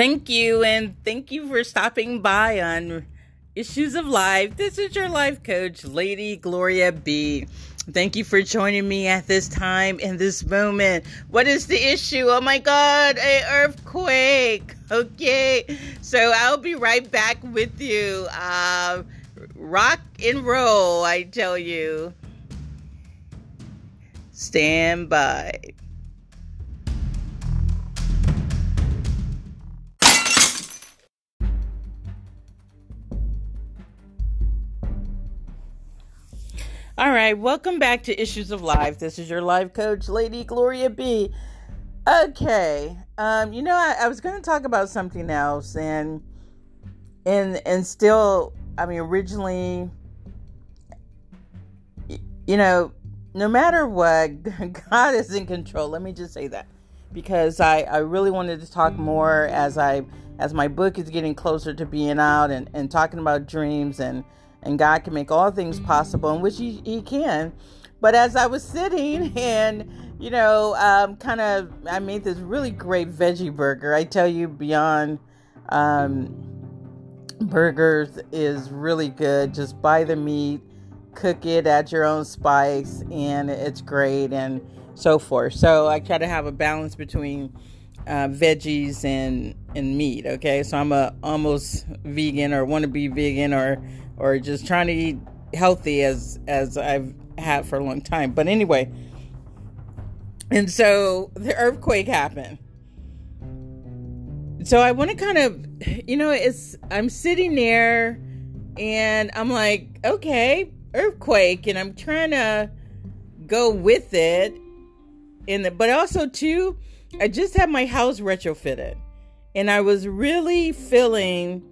Thank you, and thank you for stopping by on Issues of Life. This is your life coach, Lady Gloria B. Thank you for joining me at this time in this moment. What is the issue? Oh my God, a earthquake. Okay, so I'll be right back with you. Uh, rock and roll, I tell you. Stand by. All right, welcome back to Issues of Life. This is your life coach, Lady Gloria B. Okay, um, you know, I, I was going to talk about something else, and and and still, I mean, originally, you know, no matter what, God is in control. Let me just say that because I I really wanted to talk more as I as my book is getting closer to being out and and talking about dreams and and God can make all things possible, in which He, he can. But as I was sitting and, you know, um, kind of, I made this really great veggie burger. I tell you, Beyond um, Burgers is really good. Just buy the meat, cook it at your own spice, and it's great, and so forth. So I try to have a balance between uh, veggies and and meat. Okay, so I'm a almost vegan or want to be vegan or or just trying to eat healthy as as I've had for a long time. But anyway, and so the earthquake happened. So I want to kind of, you know, it's I'm sitting there and I'm like, okay, earthquake, and I'm trying to go with it. In the, but also too, I just had my house retrofitted, and I was really feeling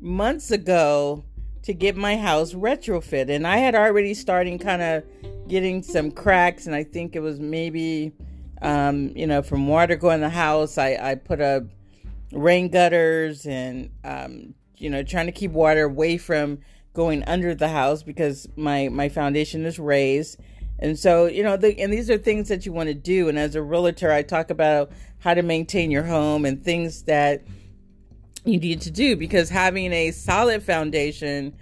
months ago to get my house retrofit. And I had already starting kind of getting some cracks, and I think it was maybe, um, you know, from water going in the house. I, I put up rain gutters and, um, you know, trying to keep water away from going under the house because my, my foundation is raised. And so, you know, the, and these are things that you want to do. And as a realtor, I talk about how to maintain your home and things that you need to do because having a solid foundation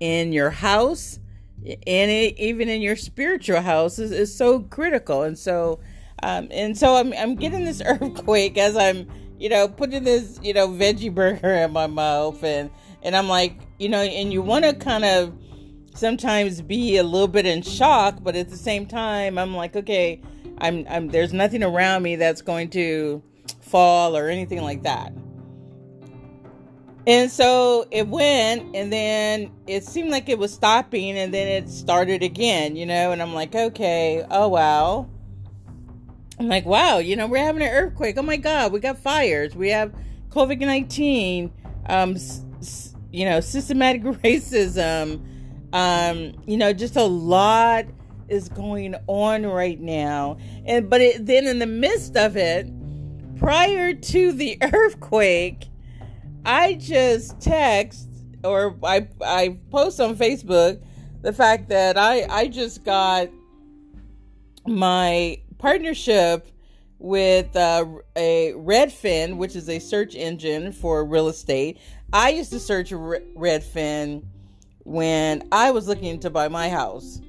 in your house and it, even in your spiritual house is, is so critical. And so um, and so I'm, I'm getting this earthquake as i'm you know putting this you know veggie burger in my mouth. And and i'm like you know and you want to kind of sometimes be a little bit in shock but at the same time i'm like okay i'm i'm there's nothing around me that's going to fall or anything like that and so it went, and then it seemed like it was stopping, and then it started again, you know. And I'm like, okay, oh wow. I'm like, wow, you know, we're having an earthquake. Oh my God, we got fires. We have COVID 19, um, s- you know, systematic racism. Um, you know, just a lot is going on right now. And but it, then in the midst of it, prior to the earthquake, I just text or I I post on Facebook the fact that I I just got my partnership with uh, a Redfin, which is a search engine for real estate. I used to search Redfin when I was looking to buy my house.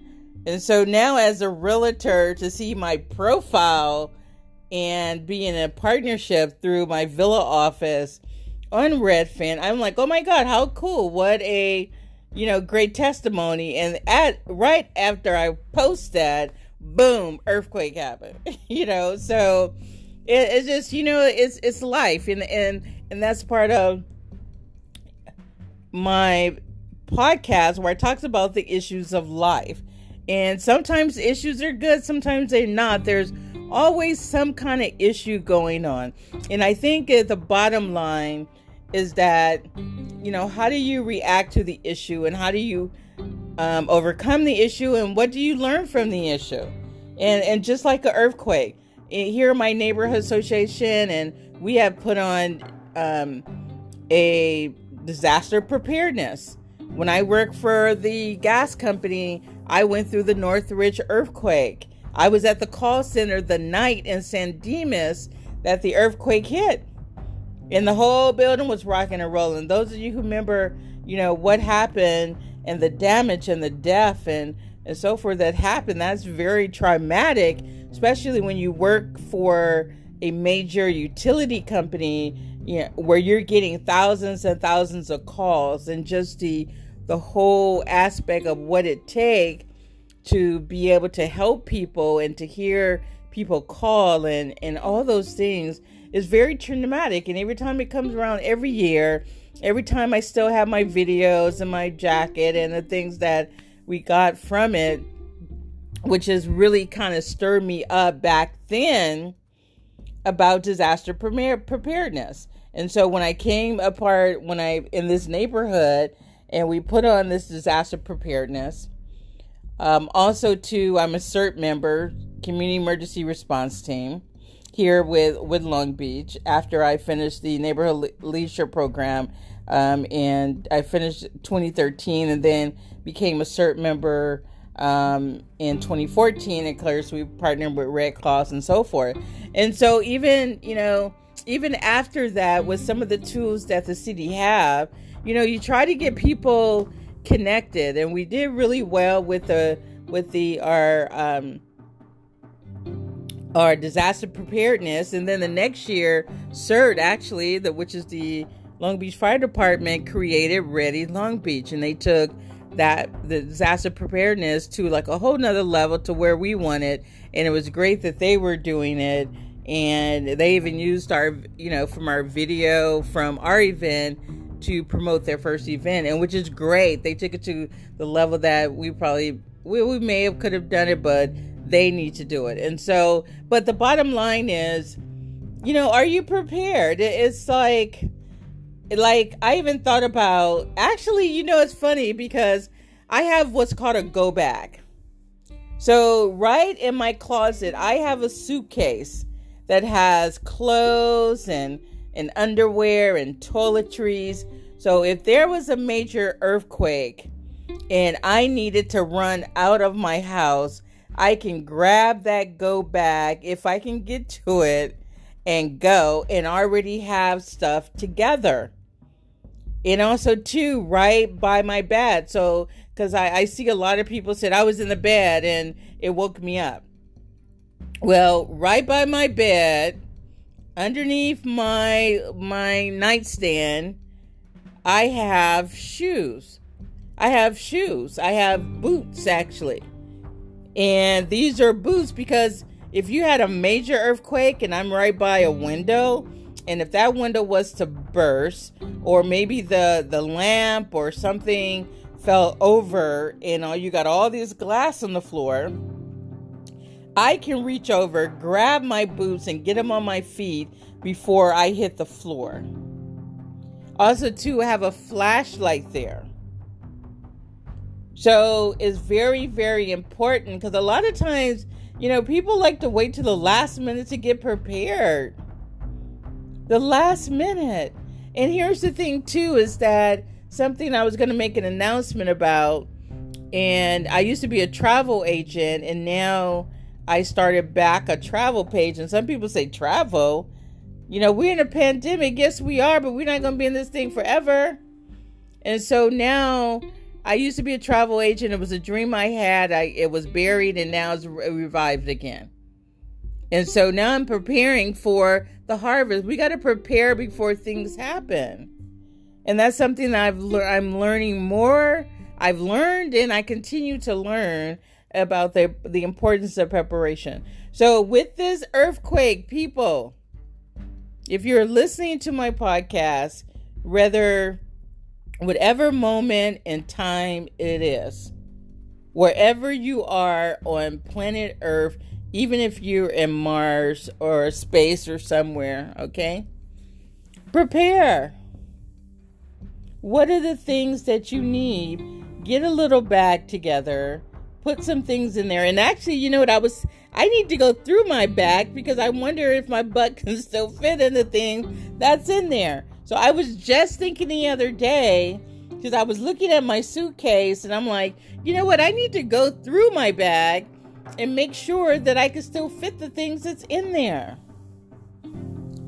And so now, as a realtor, to see my profile and be in a partnership through my Villa office on Redfin. I'm like, oh my god, how cool! What a you know great testimony. And at right after I post that, boom, earthquake happened. you know, so it, it's just you know it's it's life, and and and that's part of my podcast where I talks about the issues of life. And sometimes issues are good, sometimes they're not. There's always some kind of issue going on. And I think at the bottom line is that you know how do you react to the issue and how do you um, overcome the issue and what do you learn from the issue? And and just like an earthquake here in my neighborhood association and we have put on um, a disaster preparedness. When i worked for the gas company i went through the northridge earthquake. I was at the call center the night in san dimas that the earthquake hit and the whole building was rocking and rolling. Those of you who remember, you know, what happened and the damage and the death and and so forth that happened, that's very traumatic, especially when you work for a major utility company you know, where you're getting thousands and thousands of calls and just the the whole aspect of what it takes to be able to help people and to hear people call and and all those things is very traumatic and every time it comes around every year every time i still have my videos and my jacket and the things that we got from it which has really kind of stirred me up back then about disaster preparedness. And so when i came apart when i in this neighborhood and we put on this disaster preparedness um, also, too, I'm a CERT member, Community Emergency Response Team, here with, with Long Beach after I finished the Neighborhood Leadership Program. Um, and I finished 2013 and then became a CERT member um, in 2014. And of we partnered with Red Cross and so forth. And so, even, you know, even after that, with some of the tools that the city have, you know, you try to get people connected and we did really well with the with the our um our disaster preparedness and then the next year CERT actually the which is the Long Beach Fire Department created Ready Long Beach and they took that the disaster preparedness to like a whole nother level to where we wanted and it was great that they were doing it and they even used our you know from our video from our event to promote their first event, and which is great. They took it to the level that we probably we, we may have could have done it, but they need to do it. And so, but the bottom line is, you know, are you prepared? It's like, like I even thought about. Actually, you know, it's funny because I have what's called a go bag. So right in my closet, I have a suitcase that has clothes and and underwear and toiletries. So if there was a major earthquake and I needed to run out of my house, I can grab that go bag if I can get to it and go and already have stuff together. And also, too, right by my bed. So, because I, I see a lot of people said I was in the bed and it woke me up. Well, right by my bed, underneath my my nightstand I have shoes. I have shoes. I have boots actually. And these are boots because if you had a major earthquake and I'm right by a window and if that window was to burst or maybe the the lamp or something fell over and all you got all this glass on the floor I can reach over, grab my boots, and get them on my feet before I hit the floor. Also, to have a flashlight there. So it's very, very important because a lot of times, you know, people like to wait to the last minute to get prepared. The last minute. And here's the thing, too, is that something I was going to make an announcement about. And I used to be a travel agent, and now I started back a travel page, and some people say travel. You know, we're in a pandemic. Yes, we are, but we're not going to be in this thing forever. And so now, I used to be a travel agent. It was a dream I had. I it was buried, and now it's revived again. And so now I'm preparing for the harvest. We got to prepare before things happen, and that's something that I've le- I'm learning more. I've learned, and I continue to learn about the the importance of preparation. So with this earthquake, people, if you're listening to my podcast, whether whatever moment in time it is, wherever you are on planet Earth, even if you're in Mars or space or somewhere, okay? Prepare. What are the things that you need? Get a little bag together put some things in there. And actually, you know what? I was I need to go through my bag because I wonder if my butt can still fit in the thing that's in there. So I was just thinking the other day because I was looking at my suitcase and I'm like, you know what? I need to go through my bag and make sure that I can still fit the things that's in there.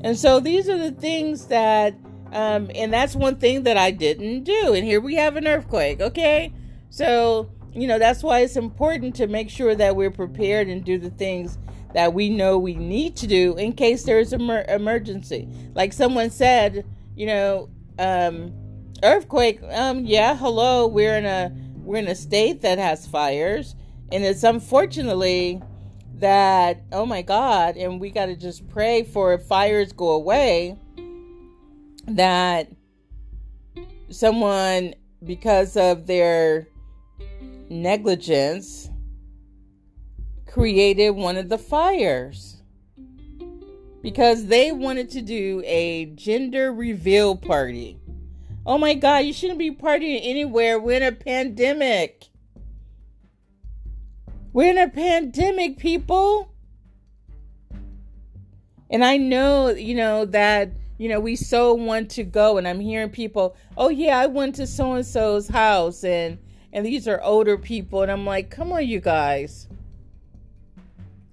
And so these are the things that, um, and that's one thing that I didn't do. And here we have an earthquake, okay? So, you know, that's why it's important to make sure that we're prepared and do the things that we know we need to do in case there's an emer- emergency. Like someone said, you know, um, earthquake, um, yeah, hello, we're in a we're in a state that has fires, and it's unfortunately that oh my god and we got to just pray for fires go away that someone because of their negligence created one of the fires because they wanted to do a gender reveal party oh my god you shouldn't be partying anywhere we're in a pandemic we're in a pandemic, people. And I know, you know, that, you know, we so want to go. And I'm hearing people, oh, yeah, I went to so and so's house. And, and these are older people. And I'm like, come on, you guys.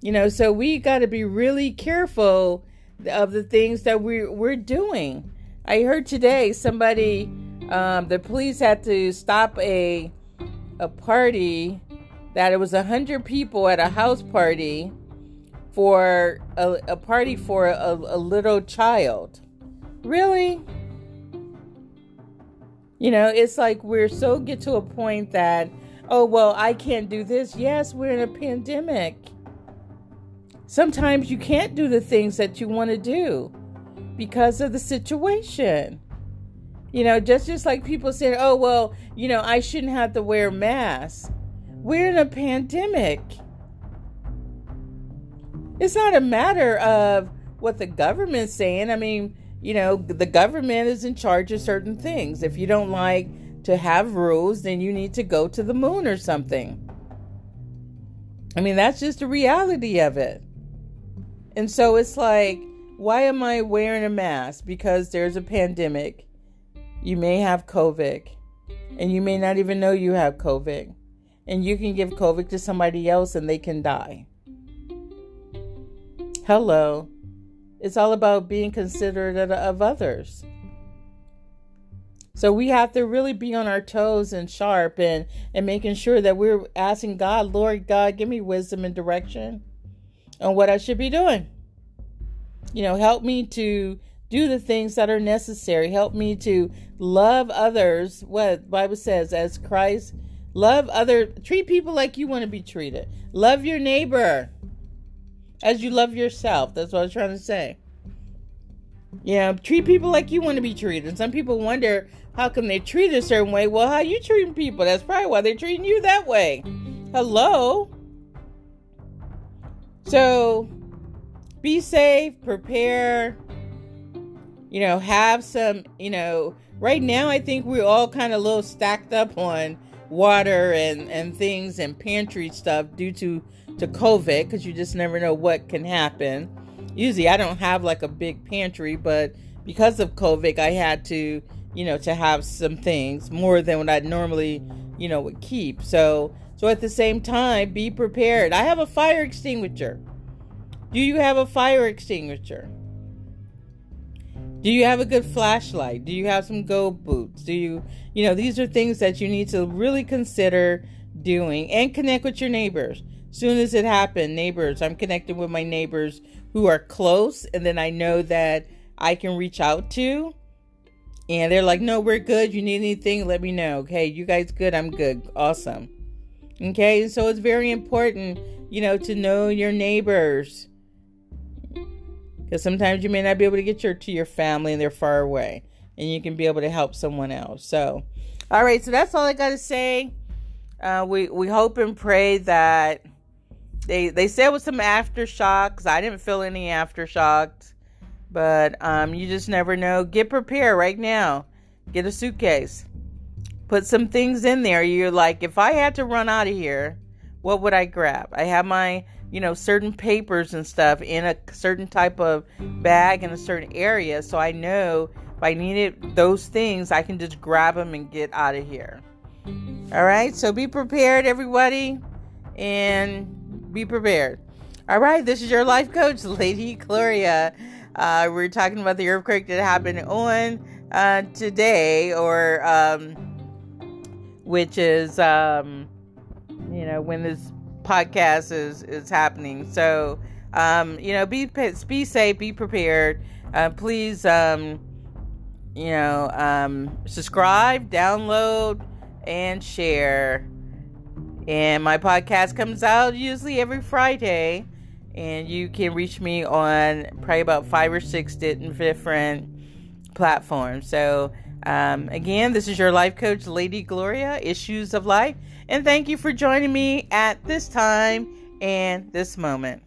You know, so we got to be really careful of the things that we're, we're doing. I heard today somebody, um, the police had to stop a, a party that it was a hundred people at a house party for a, a party for a, a little child. Really? You know, it's like we're so get to a point that, oh, well, I can't do this. Yes, we're in a pandemic. Sometimes you can't do the things that you want to do because of the situation. You know, just just like people say, oh, well, you know, I shouldn't have to wear masks. We're in a pandemic. It's not a matter of what the government's saying. I mean, you know, the government is in charge of certain things. If you don't like to have rules, then you need to go to the moon or something. I mean, that's just the reality of it. And so it's like, why am I wearing a mask? Because there's a pandemic. You may have COVID, and you may not even know you have COVID and you can give COVID to somebody else and they can die. Hello. It's all about being considerate of others. So we have to really be on our toes and sharp and, and making sure that we're asking God, Lord God, give me wisdom and direction on what I should be doing. You know, help me to do the things that are necessary. Help me to love others, what Bible says, as Christ Love other treat people like you want to be treated. Love your neighbor as you love yourself. That's what I was trying to say. Yeah, treat people like you want to be treated. Some people wonder how come they treat a certain way. Well, how you treating people? That's probably why they're treating you that way. Hello. So be safe, prepare, you know, have some, you know, right now I think we're all kind of a little stacked up on water and, and things and pantry stuff due to, to COVID because you just never know what can happen. Usually I don't have like a big pantry, but because of COVID, I had to, you know, to have some things more than what I normally, you know, would keep. So, so at the same time, be prepared. I have a fire extinguisher. Do you have a fire extinguisher? Do you have a good flashlight? Do you have some go boots? Do you, you know, these are things that you need to really consider doing and connect with your neighbors. Soon as it happened, neighbors, I'm connecting with my neighbors who are close and then I know that I can reach out to. And they're like, no, we're good. You need anything? Let me know. Okay, you guys good? I'm good. Awesome. Okay, so it's very important, you know, to know your neighbors. Because sometimes you may not be able to get your to your family and they're far away and you can be able to help someone else. So all right so that's all i got to say. Uh, we we hope and pray that they they said with some aftershocks. I didn't feel any aftershocks but um, you just never know. Get prepared right now. Get a suitcase put some things in there you're like if i had to run out of here what would i grab i have my you know, certain papers and stuff in a certain type of bag in a certain area. So I know if I needed those things, I can just grab them and get out of here. All right. So be prepared, everybody, and be prepared. All right. This is your life coach, Lady Gloria. Uh, we're talking about the earthquake that happened on uh, today, or um, which is um, you know when this podcast is is happening. So um, you know, be be safe, be prepared. Uh, please, um, you know, um, subscribe, download, and share. And my podcast comes out usually every Friday. And you can reach me on probably about five or six different platforms. So, um, again, this is your life coach, Lady Gloria, Issues of Life. And thank you for joining me at this time and this moment.